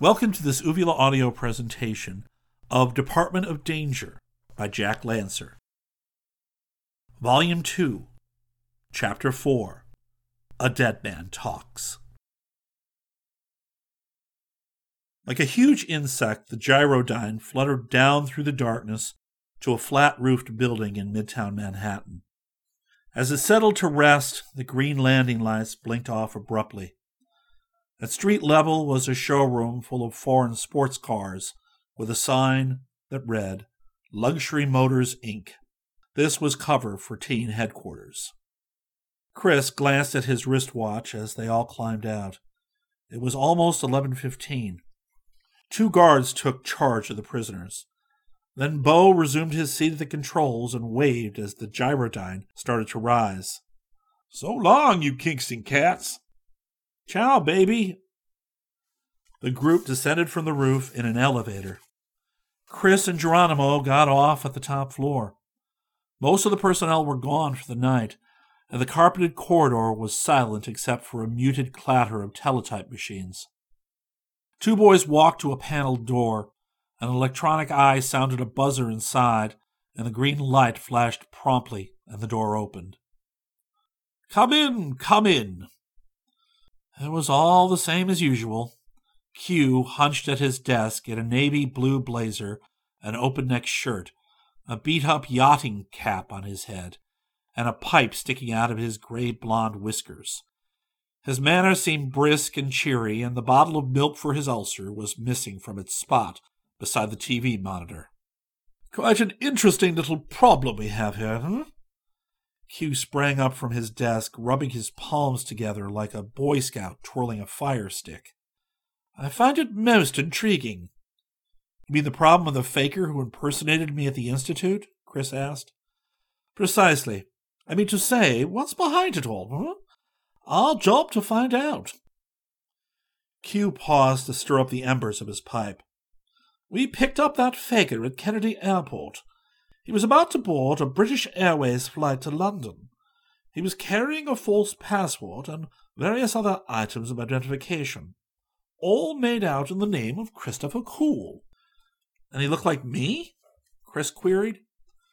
Welcome to this Uvula audio presentation of Department of Danger by Jack Lancer. Volume 2, Chapter 4 A Dead Man Talks. Like a huge insect, the gyrodyne fluttered down through the darkness to a flat roofed building in midtown Manhattan. As it settled to rest, the green landing lights blinked off abruptly. At street level was a showroom full of foreign sports cars with a sign that read Luxury Motors Inc. This was cover for teen headquarters. Chris glanced at his wristwatch as they all climbed out. It was almost 11:15. Two guards took charge of the prisoners. Then Bo resumed his seat at the controls and waved as the gyrodyne started to rise. So long, you Kingston cats. Ciao, baby. The group descended from the roof in an elevator. Chris and Geronimo got off at the top floor. Most of the personnel were gone for the night, and the carpeted corridor was silent except for a muted clatter of teletype machines. Two boys walked to a paneled door. An electronic eye sounded a buzzer inside, and the green light flashed promptly, and the door opened. Come in, come in. It was all the same as usual. Q hunched at his desk in a navy blue blazer, an open neck shirt, a beat up yachting cap on his head, and a pipe sticking out of his gray blond whiskers. His manner seemed brisk and cheery, and the bottle of milk for his ulcer was missing from its spot beside the TV monitor. Quite an interesting little problem we have here, hmm? Q sprang up from his desk, rubbing his palms together like a Boy Scout twirling a fire stick. I find it most intriguing. Mean the problem of the faker who impersonated me at the Institute? Chris asked. Precisely. I mean to say, what's behind it all, huh? Our job to find out. Q paused to stir up the embers of his pipe. We picked up that faker at Kennedy Airport. He was about to board a British Airways flight to London. He was carrying a false passport and various other items of identification, all made out in the name of Christopher Cool. And he looked like me? Chris queried.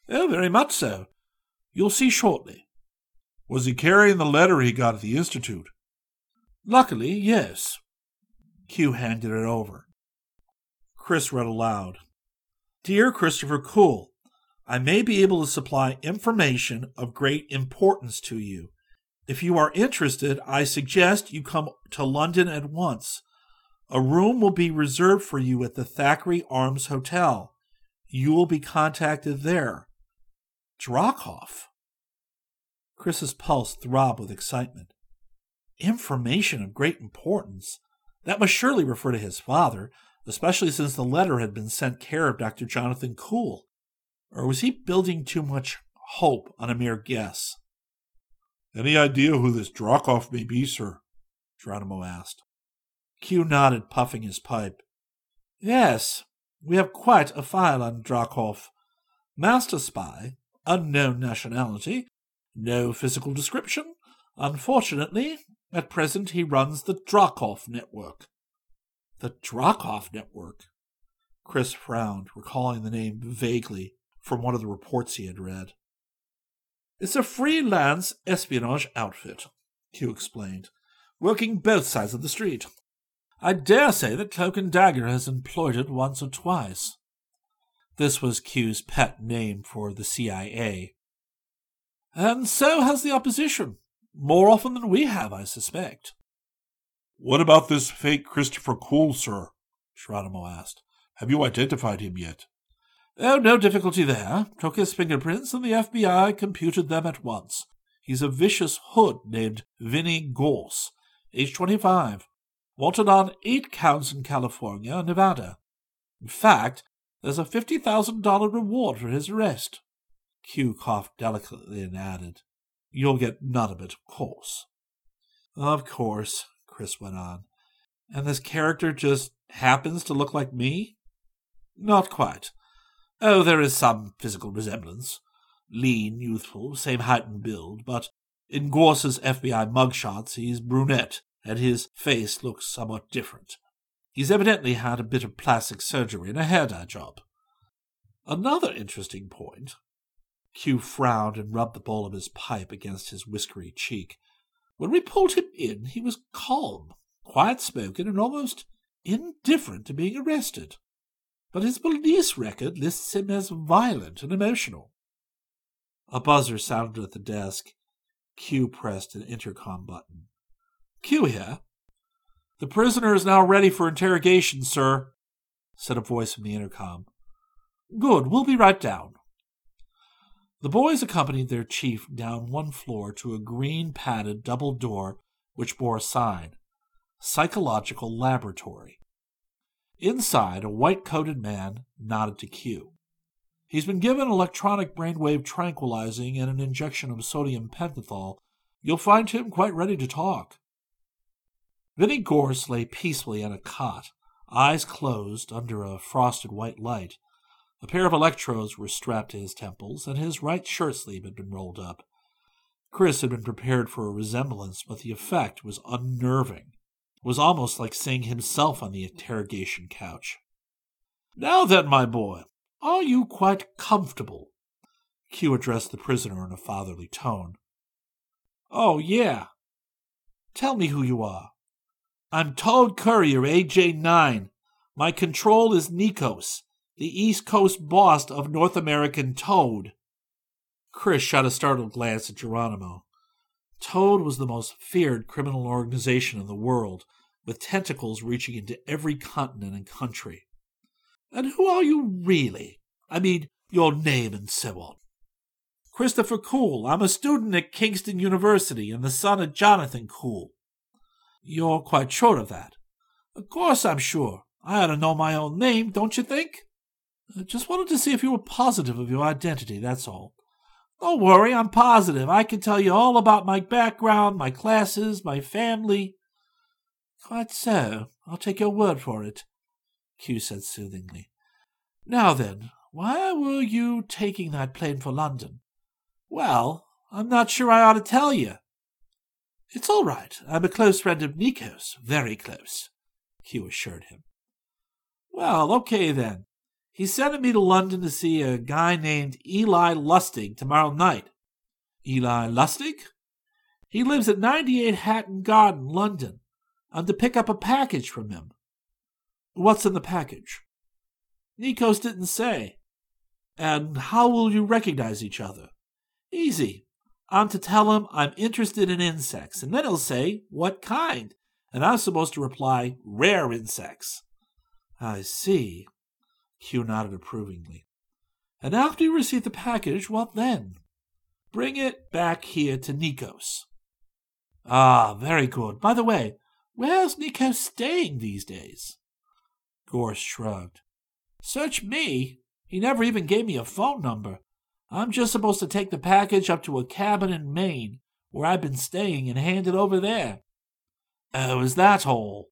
Oh, very much so. You'll see shortly. Was he carrying the letter he got at the Institute? Luckily, yes. Q handed it over. Chris read aloud. Dear Christopher Cool, I may be able to supply information of great importance to you. If you are interested, I suggest you come to London at once. A room will be reserved for you at the Thackeray Arms Hotel. You will be contacted there. Dracoff. Chris's pulse throbbed with excitement. Information of great importance. That must surely refer to his father, especially since the letter had been sent care of Dr. Jonathan Cool. Or was he building too much hope on a mere guess? Any idea who this Dracoff may be, sir? Geronimo asked. Q nodded, puffing his pipe. Yes, we have quite a file on Dracoff. Master spy, unknown nationality, no physical description. Unfortunately, at present he runs the Dracoff network. The Dracoff network? Chris frowned, recalling the name vaguely from one of the reports he had read. It's a freelance espionage outfit, Q explained, working both sides of the street. I dare say that Cloak and Dagger has employed it once or twice. This was Q's pet name for the CIA. And so has the opposition. More often than we have, I suspect. What about this fake Christopher Cool, sir? Geronimo asked. Have you identified him yet? Oh, no difficulty there. Took his fingerprints, and the FBI computed them at once. He's a vicious hood named Vinnie Gorse, age 25. Wanted on eight counts in California and Nevada. In fact, there's a $50,000 reward for his arrest. Q coughed delicately and added, You'll get none of it, of course. Of course, Chris went on. And this character just happens to look like me? Not quite. Oh, there is some physical resemblance. Lean, youthful, same height and build, but in Gorse's FBI mugshots he's brunette, and his face looks somewhat different. He's evidently had a bit of plastic surgery and a hair dye job. Another interesting point. Q frowned and rubbed the bowl of his pipe against his whiskery cheek. When we pulled him in, he was calm, quiet spoken, and almost indifferent to being arrested. But his police record lists him as violent and emotional. A buzzer sounded at the desk. Q pressed an intercom button. Q here. The prisoner is now ready for interrogation, sir, said a voice from the intercom. Good, we'll be right down. The boys accompanied their chief down one floor to a green padded double door which bore a sign Psychological Laboratory. Inside, a white coated man nodded to Q. He's been given electronic brainwave tranquilizing and an injection of sodium pentothal. You'll find him quite ready to talk. Vinnie Gorse lay peacefully on a cot, eyes closed under a frosted white light. A pair of electrodes were strapped to his temples, and his right shirt sleeve had been rolled up. Chris had been prepared for a resemblance, but the effect was unnerving. It was almost like seeing himself on the interrogation couch. Now then, my boy, are you quite comfortable? Q addressed the prisoner in a fatherly tone. Oh, yeah. Tell me who you are. I'm Toad Courier, AJ 9. My control is Nikos the East Coast boss of North American Toad. Chris shot a startled glance at Geronimo. Toad was the most feared criminal organization in the world, with tentacles reaching into every continent and country. And who are you really? I mean, your name and so on. Christopher Cool. I'm a student at Kingston University and the son of Jonathan Cool. You're quite sure of that? Of course I'm sure. I ought to know my own name, don't you think? I just wanted to see if you were positive of your identity, that's all. Don't worry, I'm positive. I can tell you all about my background, my classes, my family. Quite so. I'll take your word for it, Q said soothingly. Now then, why were you taking that plane for London? Well, I'm not sure I ought to tell you. It's all right. I'm a close friend of Nikos, very close, Q assured him. Well, okay then. He's sending me to London to see a guy named Eli Lustig tomorrow night. Eli Lustig? He lives at 98 Hatton Garden, London. I'm to pick up a package from him. What's in the package? Nikos didn't say. And how will you recognize each other? Easy. I'm to tell him I'm interested in insects, and then he'll say, What kind? And I'm supposed to reply, Rare insects. I see. Q nodded approvingly. And after you receive the package, what then? Bring it back here to Nikos. Ah, very good. By the way, where's Nikos staying these days? Gorse shrugged. Search me. He never even gave me a phone number. I'm just supposed to take the package up to a cabin in Maine, where I've been staying, and hand it over there. Oh, is that all?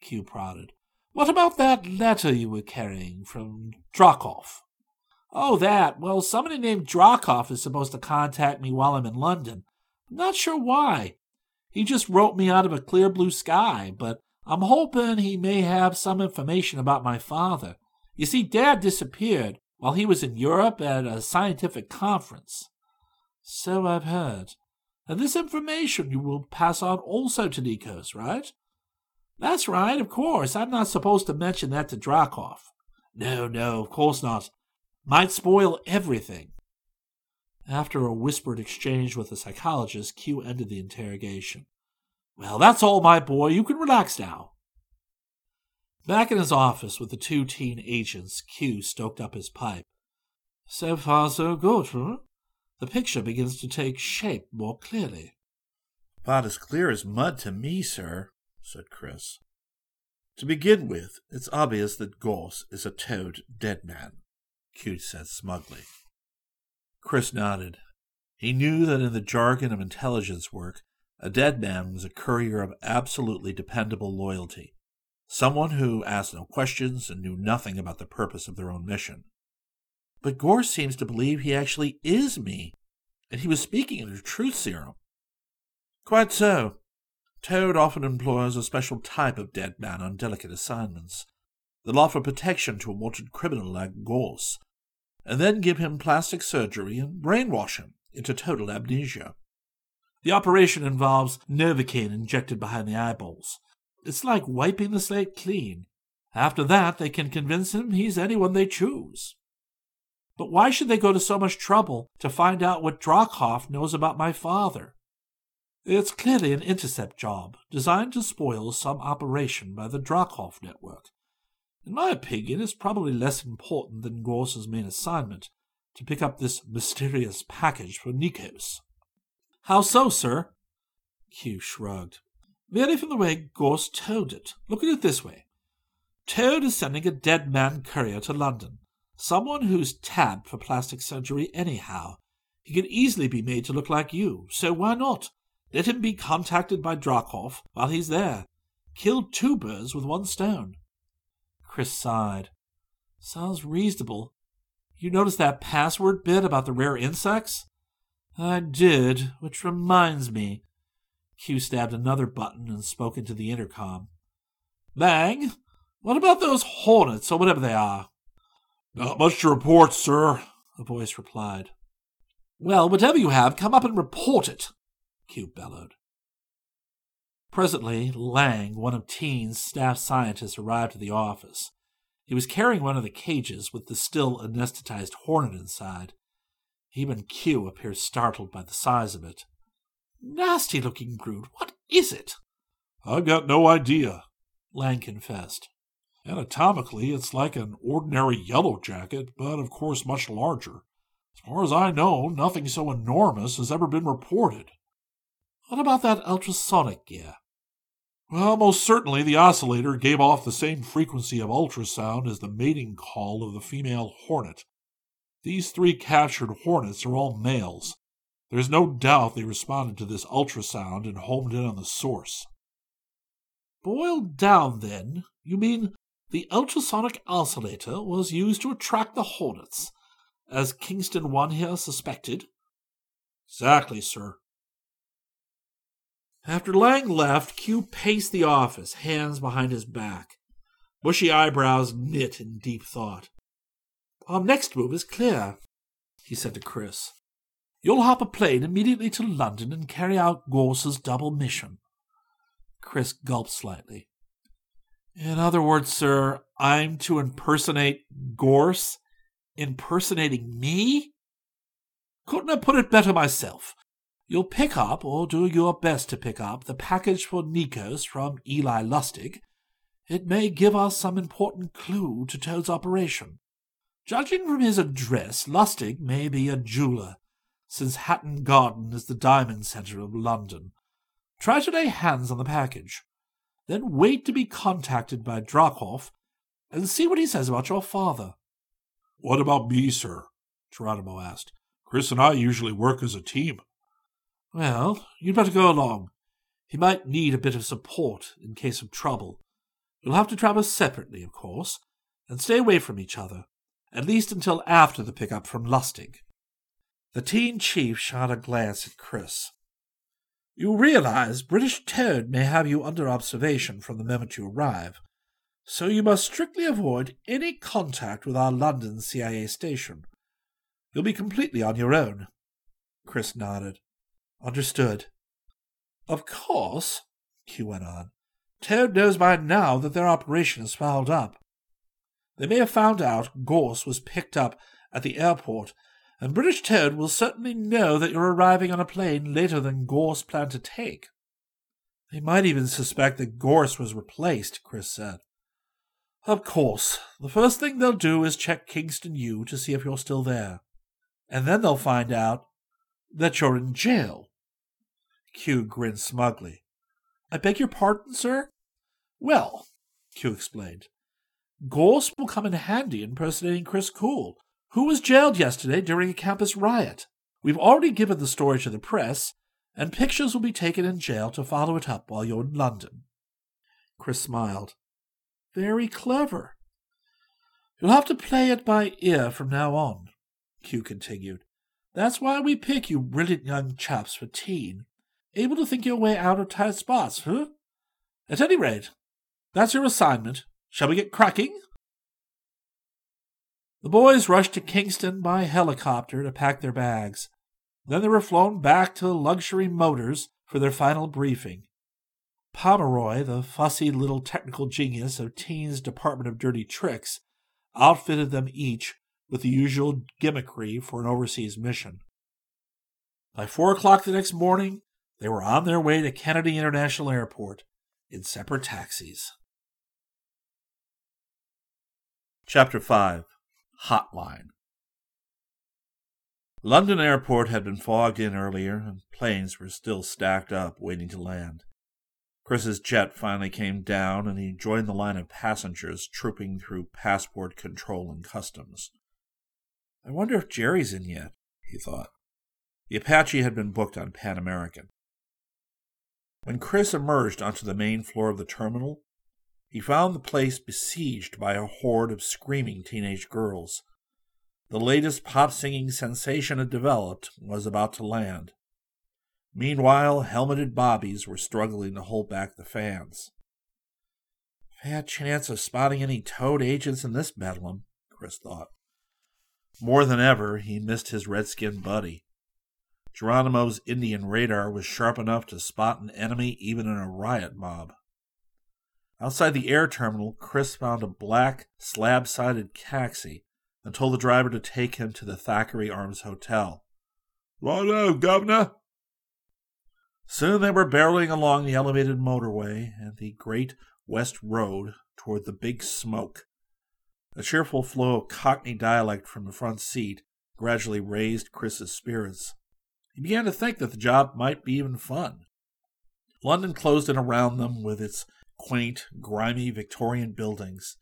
Q prodded. What about that letter you were carrying from Drakov? Oh, that. Well, somebody named Drakov is supposed to contact me while I'm in London. I'm not sure why. He just wrote me out of a clear blue sky, but I'm hoping he may have some information about my father. You see, Dad disappeared while he was in Europe at a scientific conference. So I've heard. And this information you will pass on also to Nikos, right? That's right, of course. I'm not supposed to mention that to Drakov. No, no, of course not. Might spoil everything. After a whispered exchange with the psychologist, Q ended the interrogation. Well, that's all, my boy. You can relax now. Back in his office with the two teen agents, Q stoked up his pipe. So far, so good, huh? The picture begins to take shape more clearly. About as clear as mud to me, sir said Chris. To begin with, it's obvious that Gorse is a toad dead man, Q said smugly. Chris nodded. He knew that in the jargon of intelligence work, a dead man was a courier of absolutely dependable loyalty, someone who asked no questions and knew nothing about the purpose of their own mission. But Gorse seems to believe he actually is me, and he was speaking of the truth serum. Quite so. Toad often employs a special type of dead man on delicate assignments. They'll offer protection to a wanted criminal like Gorse, and then give him plastic surgery and brainwash him into total amnesia. The operation involves Novocaine injected behind the eyeballs. It's like wiping the slate clean. After that, they can convince him he's anyone they choose. But why should they go to so much trouble to find out what Dracov knows about my father? It's clearly an intercept job designed to spoil some operation by the Dracov network. In my opinion, it's probably less important than Gorse's main assignment to pick up this mysterious package for Nikos. How so, sir? Q shrugged. Merely from the way Gorse told it. Look at it this way. Toad is sending a dead man courier to London, someone who's tabbed for plastic surgery anyhow. He can easily be made to look like you, so why not? Let him be contacted by Dracov while he's there. Kill two birds with one stone. Chris sighed. Sounds reasonable. You noticed that password bit about the rare insects? I did, which reminds me. Q stabbed another button and spoke into the intercom. Lang! What about those hornets, or whatever they are? Not much to report, sir, a voice replied. Well, whatever you have, come up and report it, Q bellowed. Presently, Lang, one of Teen's staff scientists, arrived at the office. He was carrying one of the cages with the still anesthetized hornet inside. Even Q appeared startled by the size of it. Nasty looking brood. What is it? I've got no idea, Lang confessed. Anatomically, it's like an ordinary yellow jacket, but of course much larger. As far as I know, nothing so enormous has ever been reported. What about that ultrasonic gear? Well, most certainly the oscillator gave off the same frequency of ultrasound as the mating call of the female hornet. These three captured hornets are all males. There's no doubt they responded to this ultrasound and homed in on the source. Boiled down, then, you mean the ultrasonic oscillator was used to attract the hornets, as Kingston 1 here suspected? Exactly, sir. After Lang left, Q paced the office, hands behind his back. Bushy eyebrows knit in deep thought. Our next move is clear, he said to Chris. You'll hop a plane immediately to London and carry out Gorse's double mission. Chris gulped slightly. In other words, sir, I'm to impersonate Gorse? Impersonating me? Couldn't have put it better myself. You'll pick up, or do your best to pick up, the package for Nikos from Eli Lustig. It may give us some important clue to Toad's operation. Judging from his address, Lustig may be a jeweler, since Hatton Garden is the diamond centre of London. Try to lay hands on the package. Then wait to be contacted by Dracov and see what he says about your father. What about me, sir? Geronimo asked. Chris and I usually work as a team. Well, you'd better go along. He might need a bit of support in case of trouble. You'll have to travel separately, of course, and stay away from each other, at least until after the pickup from Lustig. The teen chief shot a glance at Chris. You realize British Toad may have you under observation from the moment you arrive, so you must strictly avoid any contact with our London CIA station. You'll be completely on your own. Chris nodded. Understood. Of course, Q went on, Toad knows by now that their operation is fouled up. They may have found out Gorse was picked up at the airport, and British Toad will certainly know that you're arriving on a plane later than Gorse planned to take. They might even suspect that Gorse was replaced, Chris said. Of course, the first thing they'll do is check Kingston U to see if you're still there. And then they'll find out that you're in jail. Q grinned smugly. I beg your pardon, sir? Well, Q explained, Gorse will come in handy impersonating Chris Cool, who was jailed yesterday during a campus riot. We've already given the story to the press, and pictures will be taken in jail to follow it up while you're in London. Chris smiled. Very clever. You'll have to play it by ear from now on, Q continued. That's why we pick you brilliant young chaps for teen, able to think your way out of tight spots, huh? At any rate, that's your assignment. Shall we get cracking? The boys rushed to Kingston by helicopter to pack their bags. Then they were flown back to luxury motors for their final briefing. Pomeroy, the fussy little technical genius of Teen's Department of Dirty Tricks, outfitted them each with the usual gimmickry for an overseas mission. By four o'clock the next morning, they were on their way to Kennedy International Airport in separate taxis. Chapter 5 Hotline London Airport had been fogged in earlier, and planes were still stacked up waiting to land. Chris's jet finally came down, and he joined the line of passengers trooping through passport control and customs. I wonder if Jerry's in yet, he thought. The Apache had been booked on Pan American. When Chris emerged onto the main floor of the terminal, he found the place besieged by a horde of screaming teenage girls. The latest pop singing sensation had developed was about to land. Meanwhile, helmeted bobbies were struggling to hold back the fans. Fat chance of spotting any toad agents in this bedlam, Chris thought. More than ever, he missed his redskin buddy. Geronimo's Indian radar was sharp enough to spot an enemy even in a riot mob. Outside the air terminal, Chris found a black, slab sided taxi and told the driver to take him to the Thackeray Arms Hotel. Righto, Governor, Soon they were barreling along the elevated motorway and the great West Road toward the Big Smoke. A cheerful flow of Cockney dialect from the front seat gradually raised Chris's spirits. He began to think that the job might be even fun. London closed in around them with its quaint, grimy Victorian buildings.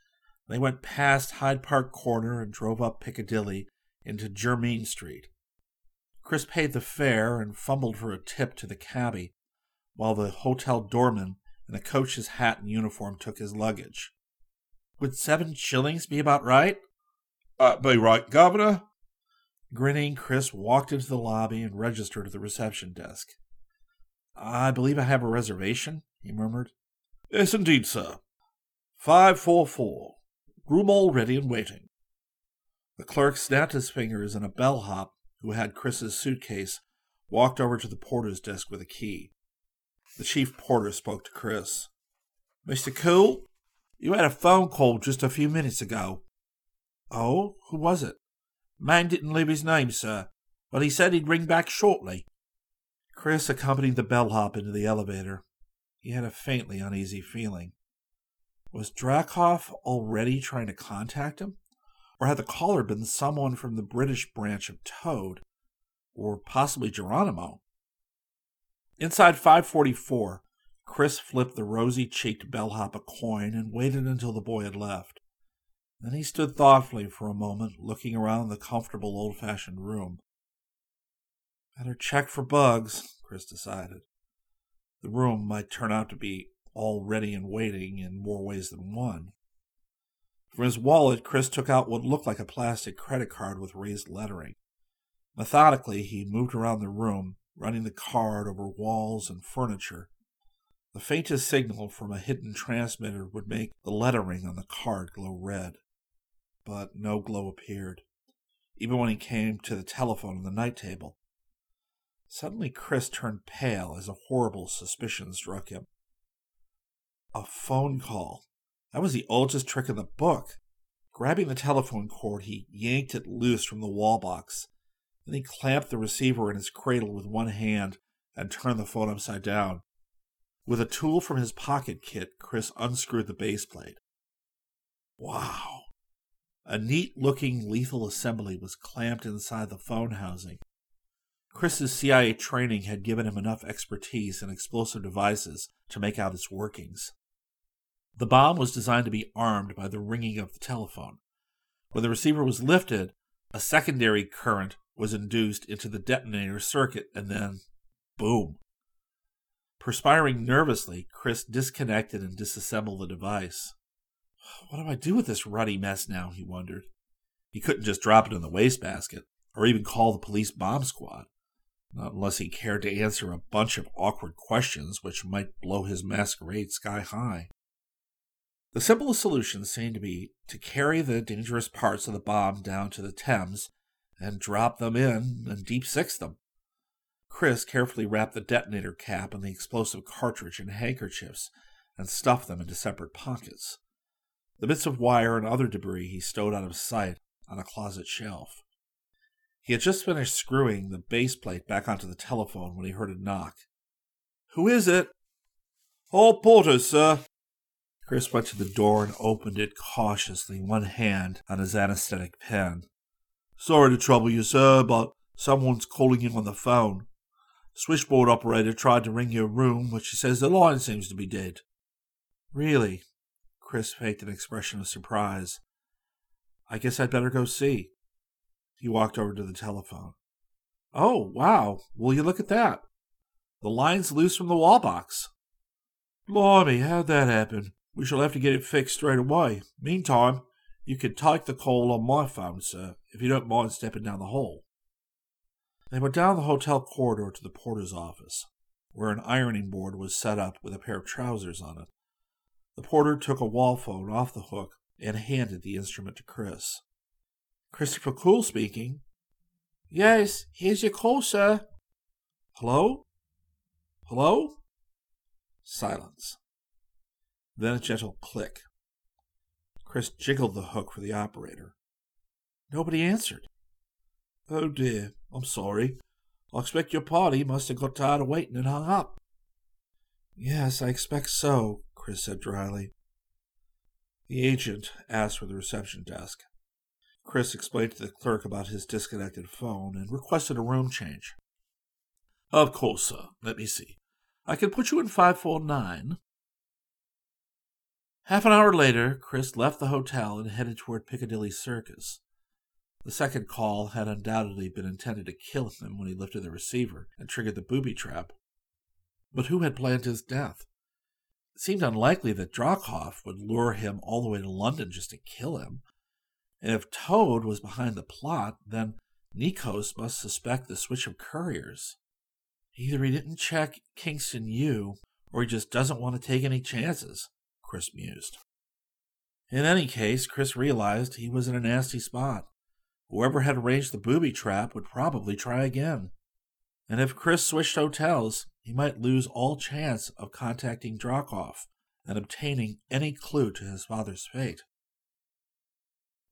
They went past Hyde Park Corner and drove up Piccadilly into Jermyn Street. Chris paid the fare and fumbled for a tip to the cabby, while the hotel doorman in a coach's hat and uniform took his luggage. Would seven shillings be about right? Uh, be right, Governor. Grinning, Chris walked into the lobby and registered at the reception desk. I believe I have a reservation, he murmured. Yes, indeed, sir. 544. Room all ready and waiting. The clerk snapped his fingers, and a bellhop who had Chris's suitcase, walked over to the porter's desk with a key. The chief porter spoke to Chris. Mr. Cool, you had a phone call just a few minutes ago. Oh, who was it? Man didn't leave his name, sir, but he said he'd ring back shortly. Chris accompanied the bellhop into the elevator. He had a faintly uneasy feeling. Was Dracoff already trying to contact him? Or had the caller been someone from the British branch of Toad? Or possibly Geronimo? Inside 544, Chris flipped the rosy cheeked bellhop a coin and waited until the boy had left. Then he stood thoughtfully for a moment, looking around the comfortable old fashioned room. Better check for bugs, Chris decided. The room might turn out to be all ready and waiting in more ways than one. From his wallet, Chris took out what looked like a plastic credit card with raised lettering. Methodically, he moved around the room, running the card over walls and furniture. The faintest signal from a hidden transmitter would make the lettering on the card glow red. But no glow appeared, even when he came to the telephone on the night table. Suddenly, Chris turned pale as a horrible suspicion struck him. A phone call. That was the oldest trick in the book. Grabbing the telephone cord, he yanked it loose from the wall box. Then he clamped the receiver in his cradle with one hand and turned the phone upside down. With a tool from his pocket kit, Chris unscrewed the base plate. Wow. A neat looking lethal assembly was clamped inside the phone housing. Chris's CIA training had given him enough expertise in explosive devices to make out its workings. The bomb was designed to be armed by the ringing of the telephone. When the receiver was lifted, A secondary current was induced into the detonator circuit, and then boom. Perspiring nervously, Chris disconnected and disassembled the device. What do I do with this ruddy mess now? he wondered. He couldn't just drop it in the wastebasket, or even call the police bomb squad, not unless he cared to answer a bunch of awkward questions which might blow his masquerade sky high. The simplest solution seemed to be to carry the dangerous parts of the bomb down to the Thames and drop them in and deep six them. Chris carefully wrapped the detonator cap and the explosive cartridge in handkerchiefs and stuffed them into separate pockets. The bits of wire and other debris he stowed out of sight on a closet shelf. He had just finished screwing the base plate back onto the telephone when he heard a knock. Who is it? Hall Porter, sir. Chris went to the door and opened it cautiously, one hand on his anesthetic pen. Sorry to trouble you, sir, but someone's calling you on the phone. Switchboard operator tried to ring your room, but she says the line seems to be dead. Really? Chris faked an expression of surprise. I guess I'd better go see. He walked over to the telephone. Oh, wow. Will you look at that? The line's loose from the wall box. Blimey, how'd that happen? We shall have to get it fixed straight away. Meantime, you can take the call on my phone, sir, if you don't mind stepping down the hall. They went down the hotel corridor to the porter's office, where an ironing board was set up with a pair of trousers on it. The porter took a wall phone off the hook and handed the instrument to Chris. Christopher Cool speaking. Yes, here's your call, sir. Hello? Hello? Silence. Then a gentle click. Chris jiggled the hook for the operator. Nobody answered. Oh dear, I'm sorry. I expect your party must have got tired of waiting and hung up. Yes, I expect so, Chris said dryly. The agent asked for the reception desk. Chris explained to the clerk about his disconnected phone and requested a room change. Of course, sir. Let me see. I can put you in 549. Half an hour later, Chris left the hotel and headed toward Piccadilly Circus. The second call had undoubtedly been intended to kill him when he lifted the receiver and triggered the booby trap. But who had planned his death? It seemed unlikely that Drahkov would lure him all the way to London just to kill him. And if Toad was behind the plot, then Nikos must suspect the switch of couriers. Either he didn't check Kingston U, or he just doesn't want to take any chances, Chris mused. In any case, Chris realized he was in a nasty spot. Whoever had arranged the booby trap would probably try again. And if Chris switched hotels, he might lose all chance of contacting Drahkov and obtaining any clue to his father's fate.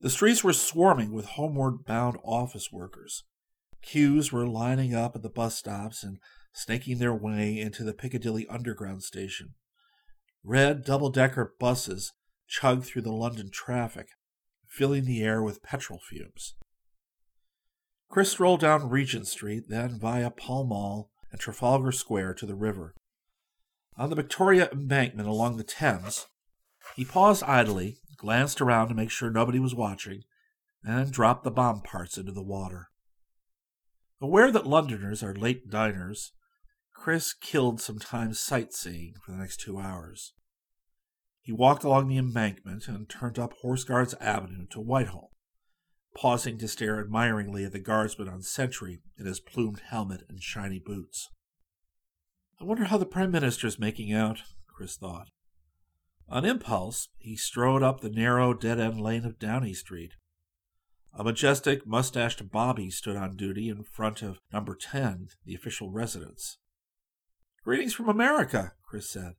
The streets were swarming with homeward bound office workers. Queues were lining up at the bus stops and snaking their way into the Piccadilly Underground station. Red double decker buses chugged through the London traffic, filling the air with petrol fumes. Chris strolled down Regent Street, then via Pall Mall and Trafalgar Square to the river. On the Victoria embankment along the Thames, he paused idly, glanced around to make sure nobody was watching, and dropped the bomb parts into the water. Aware that Londoners are late diners, Chris killed some time sightseeing for the next two hours. He walked along the embankment and turned up Horse Guards Avenue to Whitehall pausing to stare admiringly at the guardsman on sentry in his plumed helmet and shiny boots. I wonder how the Prime Minister's making out, Chris thought. On impulse, he strode up the narrow, dead end lane of Downing Street. A majestic, mustached bobby stood on duty in front of number 10, the official residence. Greetings from America, Chris said.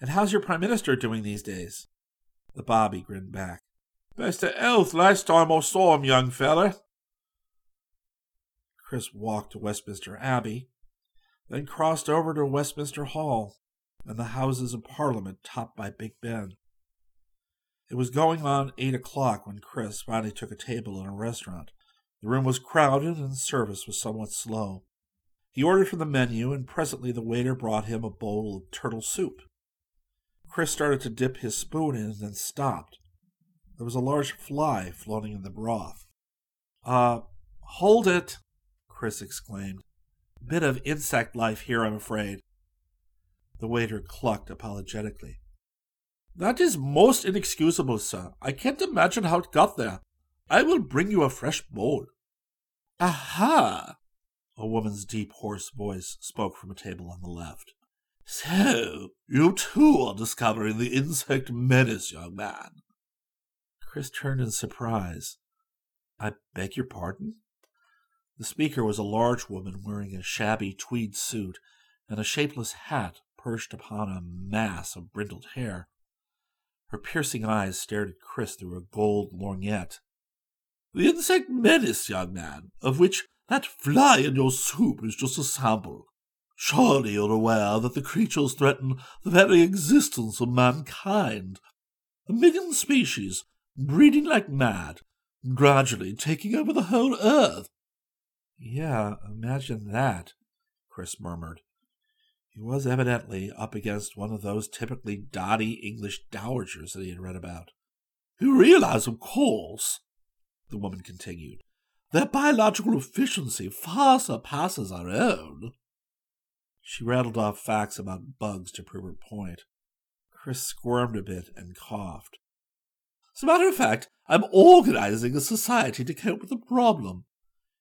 And how's your Prime Minister doing these days? The bobby grinned back. Best of health last time I saw him, young feller. Chris walked to Westminster Abbey, then crossed over to Westminster Hall and the Houses of Parliament topped by Big Ben. It was going on eight o'clock when Chris finally took a table in a restaurant. The room was crowded and the service was somewhat slow. He ordered from the menu, and presently the waiter brought him a bowl of turtle soup. Chris started to dip his spoon in, and then stopped. There was a large fly floating in the broth. Uh, hold it, Chris exclaimed. Bit of insect life here, I'm afraid. The waiter clucked apologetically. That is most inexcusable, sir. I can't imagine how it got there. I will bring you a fresh bowl. Aha! A woman's deep, hoarse voice spoke from a table on the left. So, you too are discovering the insect menace, young man. Chris turned in surprise. I beg your pardon? The speaker was a large woman wearing a shabby tweed suit and a shapeless hat perched upon a mass of brindled hair. Her piercing eyes stared at Chris through a gold lorgnette. The insect menace, young man, of which that fly in your soup is just a sample. Surely you're aware that the creatures threaten the very existence of mankind. A million species, breeding like mad, gradually taking over the whole earth. Yeah, imagine that, Chris murmured. He was evidently up against one of those typically dotty English dowagers that he had read about. You realize, of course, the woman continued, their biological efficiency far surpasses our own. She rattled off facts about bugs to prove her point. Chris squirmed a bit and coughed. As a matter of fact, I'm organizing a society to cope with the problem.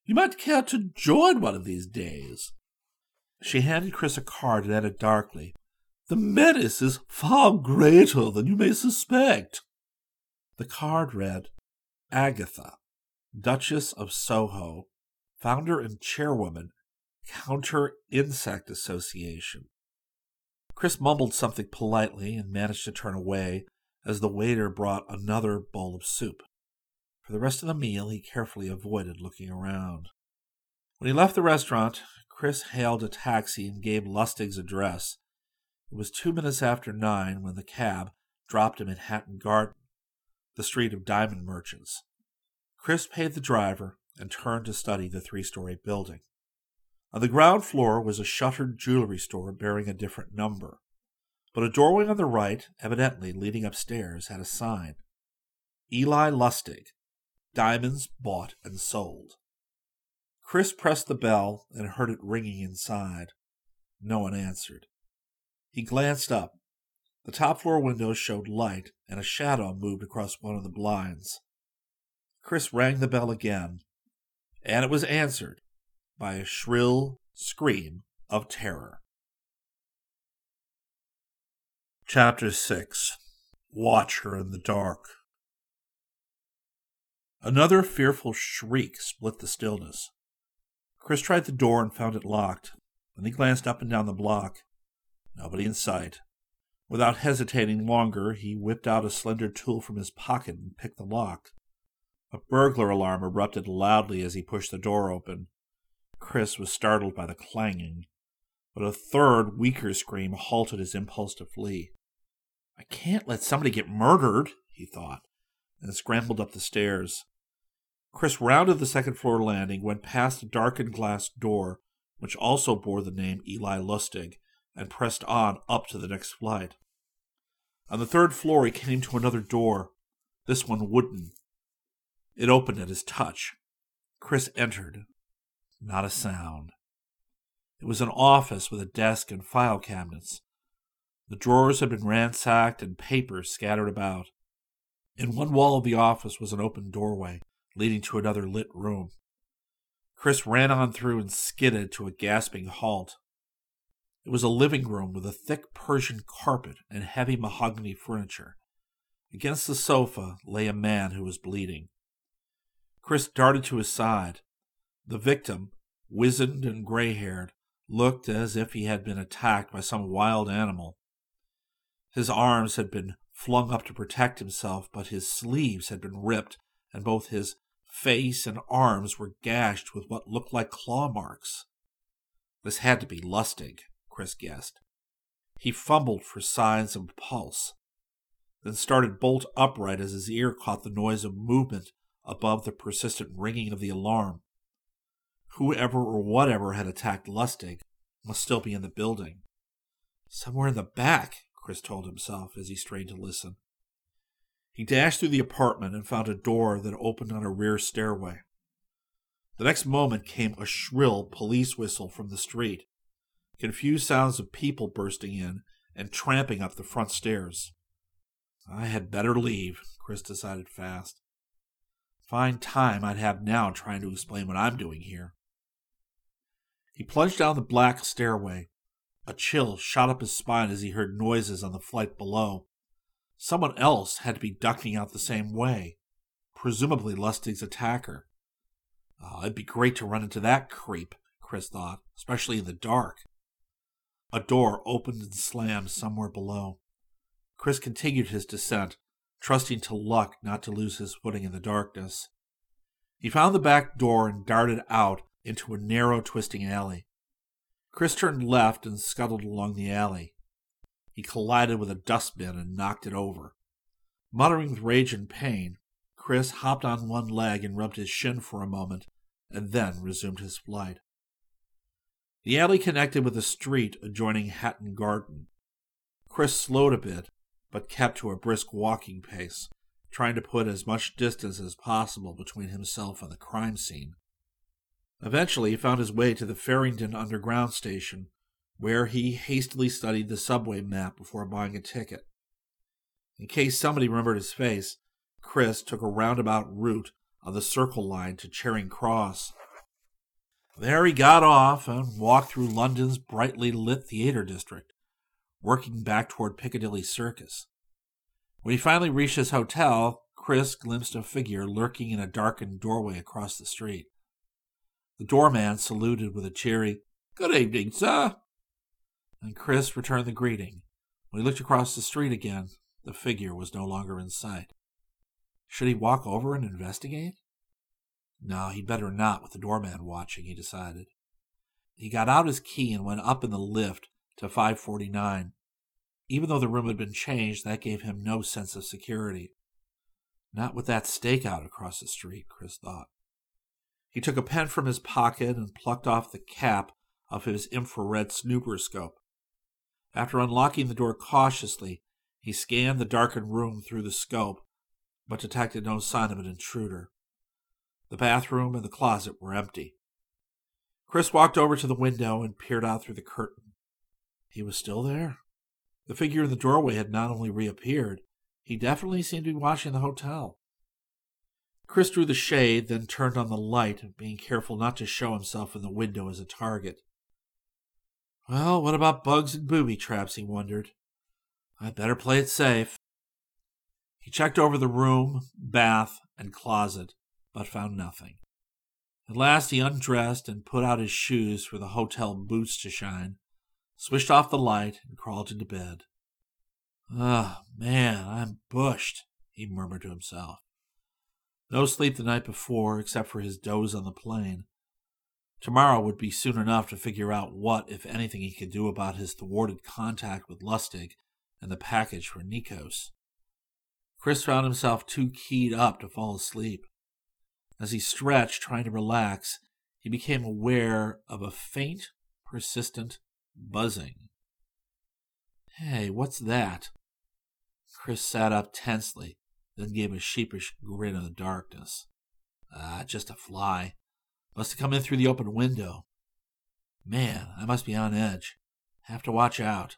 You might care to join one of these days. She handed Chris a card and added darkly, The menace is far greater than you may suspect. The card read, Agatha, Duchess of Soho, founder and chairwoman, Counter Insect Association. Chris mumbled something politely and managed to turn away as the waiter brought another bowl of soup. For the rest of the meal, he carefully avoided looking around. When he left the restaurant, Chris hailed a taxi and gave Lustig's address. It was two minutes after nine when the cab dropped him at Hatton Garden, the street of diamond merchants. Chris paid the driver and turned to study the three story building. On the ground floor was a shuttered jewelry store bearing a different number, but a doorway on the right, evidently leading upstairs, had a sign Eli Lustig, Diamonds Bought and Sold. Chris pressed the bell and heard it ringing inside. No one answered. He glanced up. The top floor windows showed light, and a shadow moved across one of the blinds. Chris rang the bell again, and it was answered by a shrill scream of terror. Chapter 6 Watcher in the Dark Another fearful shriek split the stillness. Chris tried the door and found it locked. Then he glanced up and down the block. Nobody in sight. Without hesitating longer, he whipped out a slender tool from his pocket and picked the lock. A burglar alarm erupted loudly as he pushed the door open. Chris was startled by the clanging, but a third, weaker scream halted his impulse to flee. I can't let somebody get murdered, he thought, and scrambled up the stairs. Chris rounded the second floor landing, went past a darkened glass door, which also bore the name Eli Lustig, and pressed on up to the next flight. On the third floor, he came to another door, this one wooden. It opened at his touch. Chris entered. Not a sound. It was an office with a desk and file cabinets. The drawers had been ransacked and papers scattered about. In one wall of the office was an open doorway leading to another lit room. Chris ran on through and skidded to a gasping halt. It was a living room with a thick Persian carpet and heavy mahogany furniture. Against the sofa lay a man who was bleeding. Chris darted to his side. The victim, wizened and gray haired, looked as if he had been attacked by some wild animal. His arms had been flung up to protect himself, but his sleeves had been ripped, and both his face and arms were gashed with what looked like claw marks. This had to be Lustig, Chris guessed. He fumbled for signs of pulse, then started bolt upright as his ear caught the noise of movement above the persistent ringing of the alarm. Whoever or whatever had attacked Lustig must still be in the building. Somewhere in the back, Chris told himself as he strained to listen. He dashed through the apartment and found a door that opened on a rear stairway. The next moment came a shrill police whistle from the street, confused sounds of people bursting in and tramping up the front stairs. I had better leave, Chris decided fast. Fine time I'd have now trying to explain what I'm doing here. He plunged down the black stairway. A chill shot up his spine as he heard noises on the flight below. Someone else had to be ducking out the same way, presumably Lustig's attacker. Oh, it'd be great to run into that creep, Chris thought, especially in the dark. A door opened and slammed somewhere below. Chris continued his descent, trusting to luck not to lose his footing in the darkness. He found the back door and darted out into a narrow, twisting alley. Chris turned left and scuttled along the alley. He collided with a dustbin and knocked it over. Muttering with rage and pain, Chris hopped on one leg and rubbed his shin for a moment, and then resumed his flight. The alley connected with a street adjoining Hatton Garden. Chris slowed a bit, but kept to a brisk walking pace, trying to put as much distance as possible between himself and the crime scene. Eventually, he found his way to the Farringdon Underground Station, where he hastily studied the subway map before buying a ticket. In case somebody remembered his face, Chris took a roundabout route on the Circle Line to Charing Cross. There he got off and walked through London's brightly lit theatre district, working back toward Piccadilly Circus. When he finally reached his hotel, Chris glimpsed a figure lurking in a darkened doorway across the street. The doorman saluted with a cheery, Good evening, sir. And Chris returned the greeting. When he looked across the street again, the figure was no longer in sight. Should he walk over and investigate? No, he'd better not with the doorman watching, he decided. He got out his key and went up in the lift to 549. Even though the room had been changed, that gave him no sense of security. Not with that stakeout across the street, Chris thought. He took a pen from his pocket and plucked off the cap of his infrared snooper scope. After unlocking the door cautiously, he scanned the darkened room through the scope but detected no sign of an intruder. The bathroom and the closet were empty. Chris walked over to the window and peered out through the curtain. He was still there. The figure in the doorway had not only reappeared, he definitely seemed to be watching the hotel. Chris drew the shade, then turned on the light, being careful not to show himself in the window as a target. Well, what about bugs and booby traps? he wondered. I'd better play it safe. He checked over the room, bath, and closet, but found nothing. At last he undressed and put out his shoes for the hotel boots to shine, switched off the light, and crawled into bed. Ah, oh, man, I'm bushed, he murmured to himself. No sleep the night before, except for his doze on the plane. Tomorrow would be soon enough to figure out what, if anything, he could do about his thwarted contact with Lustig and the package for Nikos. Chris found himself too keyed up to fall asleep. As he stretched, trying to relax, he became aware of a faint, persistent buzzing. Hey, what's that? Chris sat up tensely, then gave a sheepish grin in the darkness. Ah, just a fly. Must have come in through the open window. Man, I must be on edge. Have to watch out.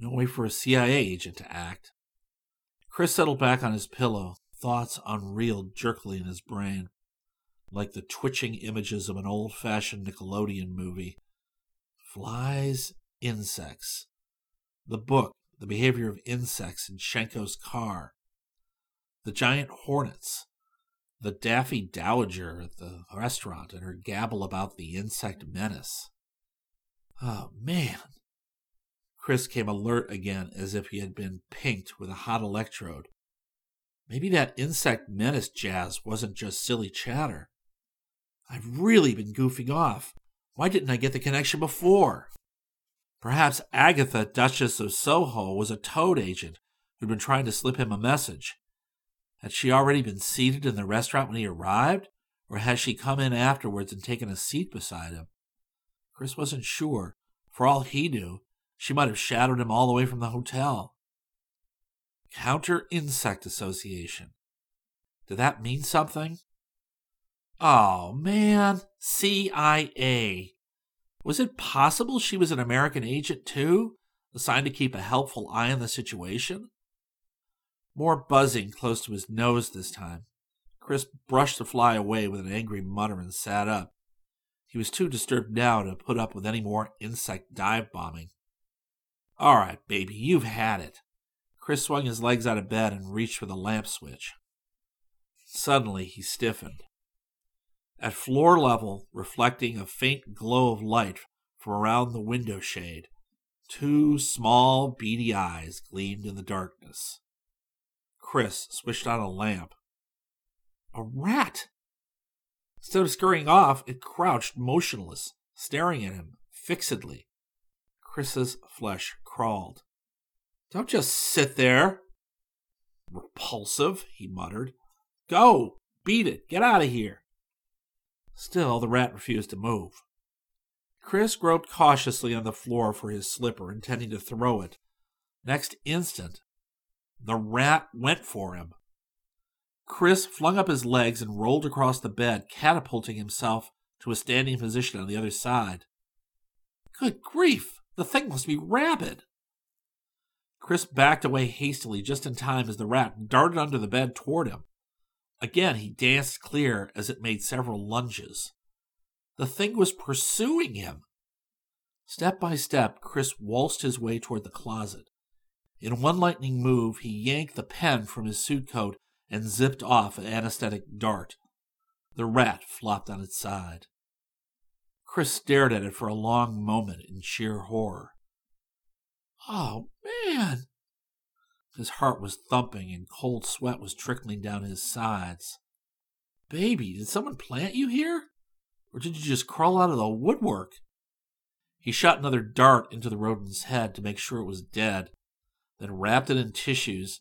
No way for a CIA agent to act. Chris settled back on his pillow, thoughts unreeled jerkily in his brain, like the twitching images of an old fashioned Nickelodeon movie. Flies, insects. The book, The Behavior of Insects in Shenko's Car. The giant hornets. The daffy dowager at the restaurant and her gabble about the insect menace. Oh, man. Chris came alert again as if he had been pinked with a hot electrode. Maybe that insect menace jazz wasn't just silly chatter. I've really been goofing off. Why didn't I get the connection before? Perhaps Agatha, Duchess of Soho, was a toad agent who'd been trying to slip him a message. Had she already been seated in the restaurant when he arrived, or had she come in afterwards and taken a seat beside him? Chris wasn't sure. For all he knew, she might have shadowed him all the way from the hotel. Counter Insect Association. Did that mean something? Oh, man. CIA. Was it possible she was an American agent too, assigned to keep a helpful eye on the situation? More buzzing close to his nose this time. Chris brushed the fly away with an angry mutter and sat up. He was too disturbed now to put up with any more insect dive bombing. All right, baby, you've had it. Chris swung his legs out of bed and reached for the lamp switch. Suddenly, he stiffened. At floor level, reflecting a faint glow of light from around the window shade, two small, beady eyes gleamed in the darkness. Chris switched on a lamp. A rat! Instead of scurrying off, it crouched motionless, staring at him fixedly. Chris's flesh crawled. Don't just sit there. Repulsive, he muttered. Go! Beat it! Get out of here! Still, the rat refused to move. Chris groped cautiously on the floor for his slipper, intending to throw it. Next instant, the rat went for him. Chris flung up his legs and rolled across the bed, catapulting himself to a standing position on the other side. Good grief! The thing must be rabid! Chris backed away hastily just in time as the rat darted under the bed toward him. Again, he danced clear as it made several lunges. The thing was pursuing him. Step by step, Chris waltzed his way toward the closet. In one lightning move, he yanked the pen from his suit coat and zipped off an anesthetic dart. The rat flopped on its side. Chris stared at it for a long moment in sheer horror. Oh, man! His heart was thumping and cold sweat was trickling down his sides. Baby, did someone plant you here? Or did you just crawl out of the woodwork? He shot another dart into the rodent's head to make sure it was dead, then wrapped it in tissues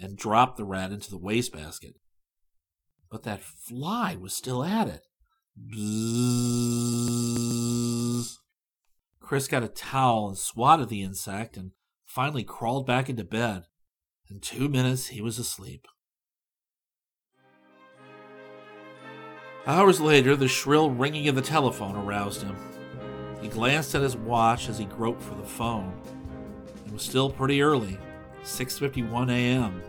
and dropped the rat into the wastebasket. But that fly was still at it. Bzzz. Chris got a towel and swatted the insect and finally crawled back into bed. In two minutes, he was asleep. Hours later, the shrill ringing of the telephone aroused him. He glanced at his watch as he groped for the phone. Was still pretty early, 6:51 a.m.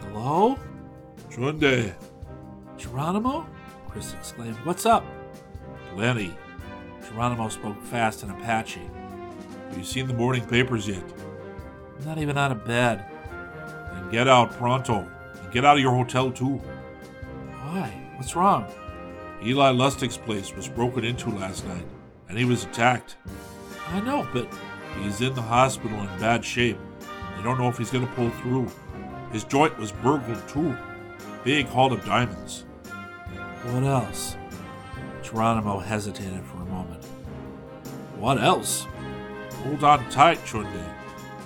Hello? Chunde, Geronimo? Chris exclaimed. What's up? Lenny, Geronimo spoke fast in Apache. have you seen the morning papers yet? I'm not even out of bed. Then get out pronto. And get out of your hotel too. Why? What's wrong? Eli Lustig's place was broken into last night, and he was attacked. I know, but He's in the hospital in bad shape. They don't know if he's gonna pull through. His joint was burgled too. Big haul of diamonds. what else? Geronimo hesitated for a moment. What else? Hold on tight, Chunde.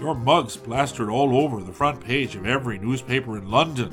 Your mug's plastered all over the front page of every newspaper in London.